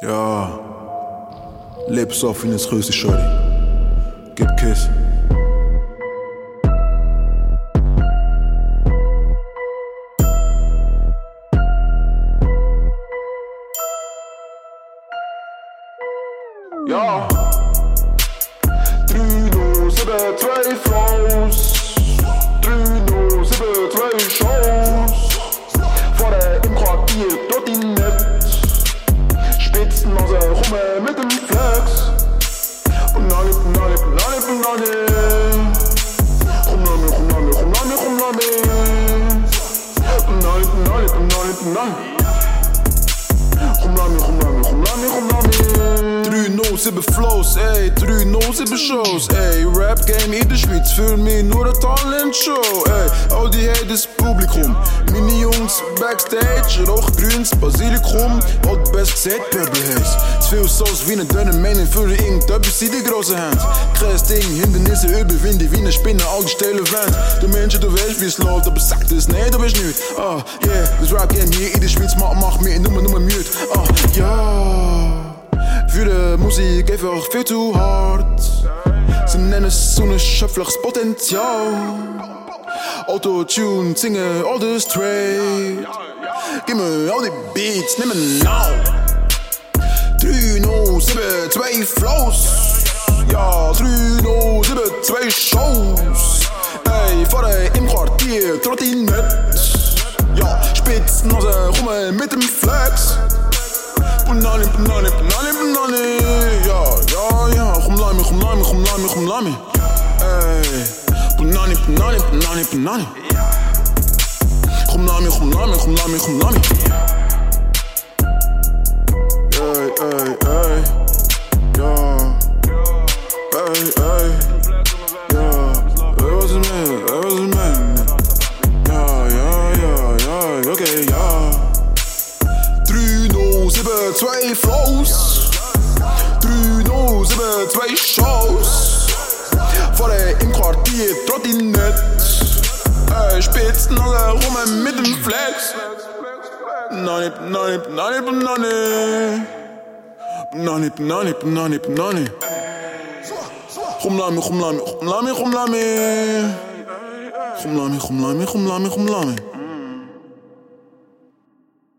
Ja. Lips auf wie eine Röse, Shorty. Gib Kiss. Ja. 3, 0, 7, 2, Frauen. 307 flows, ey, 307 shows, ey. Rap game in de Schweiz, für mich nur een Talentshow, ey. Al die haters Publikum, meine Jungs backstage, rochgrüns Basilikum, wat best gezet, Purple Haze. Zu viel Sauce wie eine dünne Menge für irgendetwas in die große Hand. Kreis Ding, Hindernisse überwinden wie eine Spinne, all die stille Wand. Du Menschen, du weißt wie es läuft, aber sag das, nee, du bist nicht. Ah, yeah, das Rap game hier in der Schweiz macht, macht mir nummer, nummer mute. Ah, ja. Für die Musik einfach viel zu hart. Sie nennen es unerschöpfliches Potenzial. Autotune, singen all straight. Gib mir all die Beats, nimm mir now. 307, zwei Flows. Ja, 307, zwei Shows. Ey, vorne im Quartier, Trottinett. Ja, Spitznase, Rummel mit dem Flex. بنالي بنالي بنالي بنالي يا يا يا خملامي خملامي خملامي خملامي اي بناني بناني بناني بناني خملامي خملامي خملامي خملامي 307, zwei Flows. 307, zwei Shows. Vor der im Quartier, Trottinett. Ey, Spitzen alle rum mit dem Flex. Nani, nani, nani, nani. Nani, nani, nani, nani. Rumlami, rumlami, rumlami, rumlami. Rumlami, rumlami, rumlami, rumlami.